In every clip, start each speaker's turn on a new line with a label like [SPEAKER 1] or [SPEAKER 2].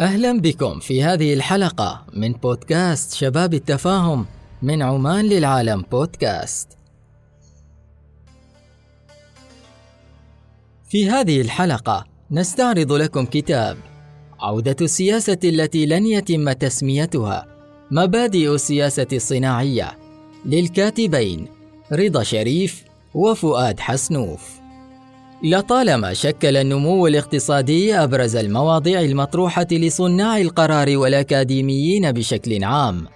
[SPEAKER 1] أهلا بكم في هذه الحلقة من بودكاست شباب التفاهم من عمان للعالم بودكاست. في هذه الحلقة نستعرض لكم كتاب عودة السياسة التي لن يتم تسميتها مبادئ السياسة الصناعية للكاتبين رضا شريف وفؤاد حسنوف. لطالما شكل النمو الاقتصادي أبرز المواضيع المطروحة لصناع القرار والأكاديميين بشكل عام.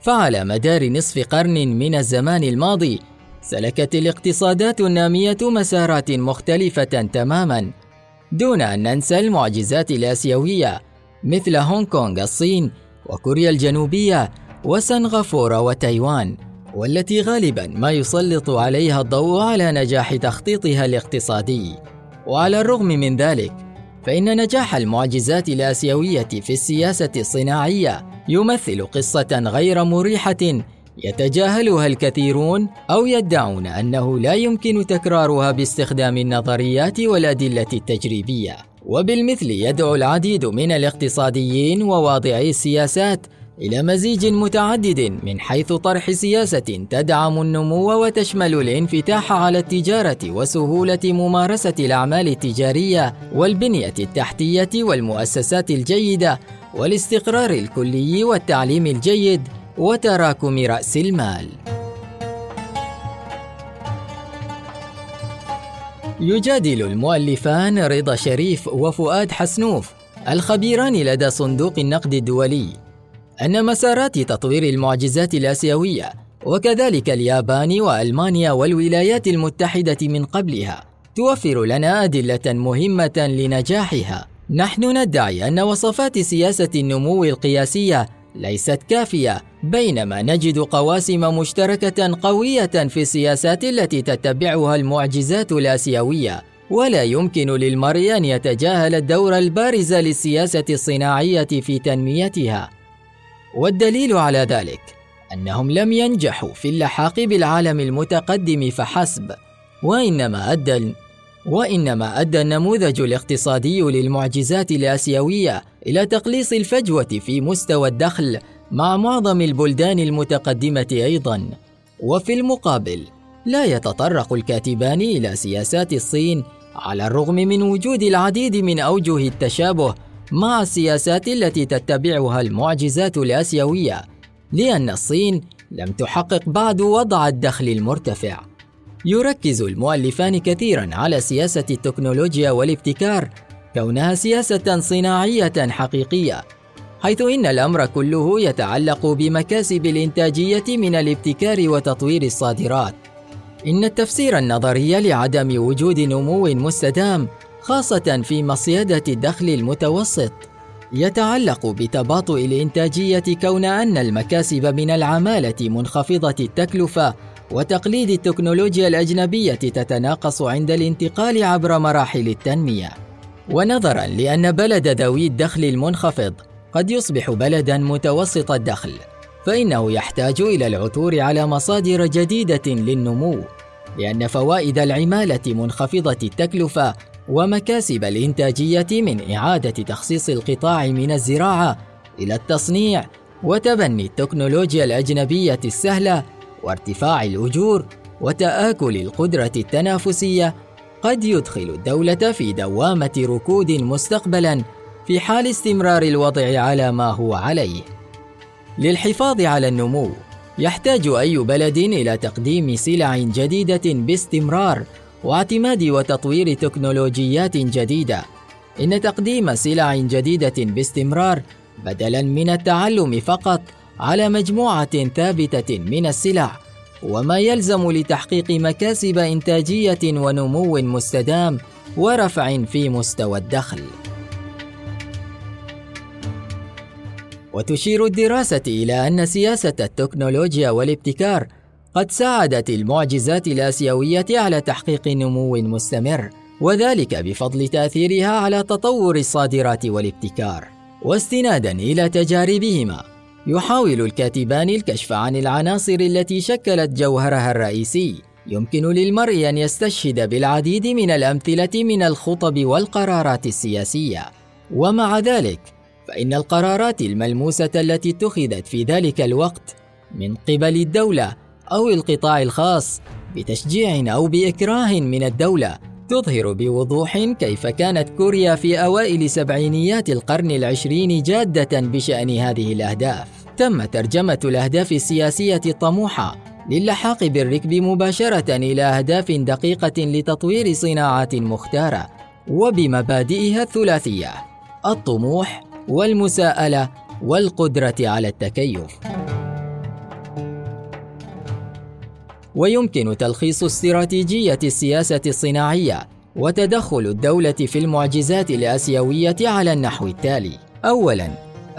[SPEAKER 1] فعلى مدار نصف قرن من الزمان الماضي سلكت الاقتصادات النامية مسارات مختلفة تماما دون أن ننسى المعجزات الآسيوية مثل هونغ كونغ الصين وكوريا الجنوبية وسنغافورة وتايوان. والتي غالبا ما يسلط عليها الضوء على نجاح تخطيطها الاقتصادي. وعلى الرغم من ذلك فإن نجاح المعجزات الآسيوية في السياسة الصناعية يمثل قصة غير مريحة يتجاهلها الكثيرون أو يدعون أنه لا يمكن تكرارها باستخدام النظريات والأدلة التجريبية. وبالمثل يدعو العديد من الاقتصاديين وواضعي السياسات إلى مزيج متعدد من حيث طرح سياسة تدعم النمو وتشمل الانفتاح على التجارة وسهولة ممارسة الأعمال التجارية والبنية التحتية والمؤسسات الجيدة والاستقرار الكلي والتعليم الجيد وتراكم رأس المال. يجادل المؤلفان رضا شريف وفؤاد حسنوف الخبيران لدى صندوق النقد الدولي أن مسارات تطوير المعجزات الآسيوية وكذلك اليابان وألمانيا والولايات المتحدة من قبلها توفر لنا أدلة مهمة لنجاحها. نحن ندعي أن وصفات سياسة النمو القياسية ليست كافية، بينما نجد قواسم مشتركة قوية في السياسات التي تتبعها المعجزات الآسيوية، ولا يمكن للمرء أن يتجاهل الدور البارز للسياسة الصناعية في تنميتها. والدليل على ذلك أنهم لم ينجحوا في اللحاق بالعالم المتقدم فحسب وإنما أدى وإنما أدى النموذج الاقتصادي للمعجزات الآسيوية إلى تقليص الفجوة في مستوى الدخل مع معظم البلدان المتقدمة أيضا. وفي المقابل لا يتطرق الكاتبان إلى سياسات الصين على الرغم من وجود العديد من أوجه التشابه مع السياسات التي تتبعها المعجزات الآسيوية لأن الصين لم تحقق بعد وضع الدخل المرتفع. يركز المؤلفان كثيرا على سياسة التكنولوجيا والابتكار كونها سياسة صناعية حقيقية حيث إن الأمر كله يتعلق بمكاسب الإنتاجية من الابتكار وتطوير الصادرات. إن التفسير النظري لعدم وجود نمو مستدام خاصة في مصيدة الدخل المتوسط. يتعلق بتباطؤ الإنتاجية كون أن المكاسب من العمالة منخفضة التكلفة وتقليد التكنولوجيا الأجنبية تتناقص عند الانتقال عبر مراحل التنمية. ونظرا لأن بلد ذوي الدخل المنخفض قد يصبح بلدا متوسط الدخل فإنه يحتاج إلى العثور على مصادر جديدة للنمو لأن فوائد العمالة منخفضة التكلفة ومكاسب الإنتاجية من إعادة تخصيص القطاع من الزراعة إلى التصنيع وتبني التكنولوجيا الأجنبية السهلة وارتفاع الأجور وتآكل القدرة التنافسية قد يدخل الدولة في دوامة ركود مستقبلا في حال استمرار الوضع على ما هو عليه. للحفاظ على النمو يحتاج أي بلد إلى تقديم سلع جديدة باستمرار واعتماد وتطوير تكنولوجيات جديدة. إن تقديم سلع جديدة باستمرار بدلا من التعلم فقط على مجموعة ثابتة من السلع وما يلزم لتحقيق مكاسب إنتاجية ونمو مستدام ورفع في مستوى الدخل. وتشير الدراسة إلى أن سياسة التكنولوجيا والابتكار قد ساعدت المعجزات الآسيوية على تحقيق نمو مستمر وذلك بفضل تأثيرها على تطور الصادرات والابتكار. واستنادا إلى تجاربهما يحاول الكاتبان الكشف عن العناصر التي شكلت جوهرها الرئيسي. يمكن للمرء أن يستشهد بالعديد من الأمثلة من الخطب والقرارات السياسية. ومع ذلك فإن القرارات الملموسة التي اتخذت في ذلك الوقت من قبل الدولة أو القطاع الخاص بتشجيع أو بإكراه من الدولة تظهر بوضوح كيف كانت كوريا في أوائل سبعينيات القرن العشرين جادة بشأن هذه الأهداف. تم ترجمة الأهداف السياسية الطموحة للحاق بالركب مباشرة إلى أهداف دقيقة لتطوير صناعات مختارة وبمبادئها الثلاثية الطموح والمساءلة والقدرة على التكيف. ويمكن تلخيص استراتيجية السياسة الصناعية وتدخل الدولة في المعجزات الآسيوية على النحو التالي: أولاً،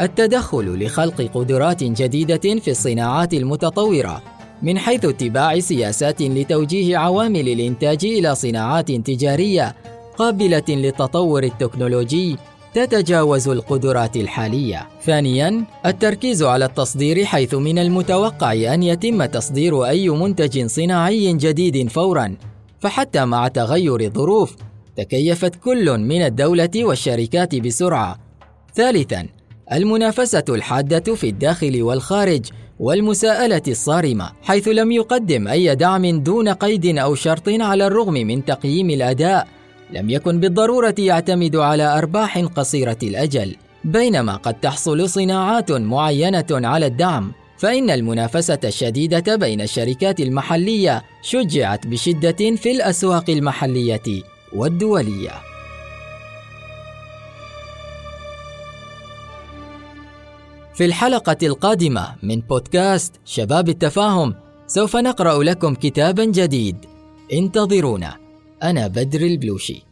[SPEAKER 1] التدخل لخلق قدرات جديدة في الصناعات المتطورة من حيث اتباع سياسات لتوجيه عوامل الإنتاج إلى صناعات تجارية قابلة للتطور التكنولوجي تتجاوز القدرات الحالية. ثانياً، التركيز على التصدير حيث من المتوقع أن يتم تصدير أي منتج صناعي جديد فوراً، فحتى مع تغير الظروف تكيفت كل من الدولة والشركات بسرعة. ثالثاً، المنافسة الحادة في الداخل والخارج والمساءلة الصارمة، حيث لم يقدم أي دعم دون قيد أو شرط على الرغم من تقييم الأداء لم يكن بالضرورة يعتمد على أرباح قصيرة الأجل بينما قد تحصل صناعات معينة على الدعم فإن المنافسة الشديدة بين الشركات المحلية شجعت بشدة في الأسواق المحلية والدولية. في الحلقة القادمة من بودكاست شباب التفاهم سوف نقرأ لكم كتابا جديد انتظرونا أنا بدر البلوشي.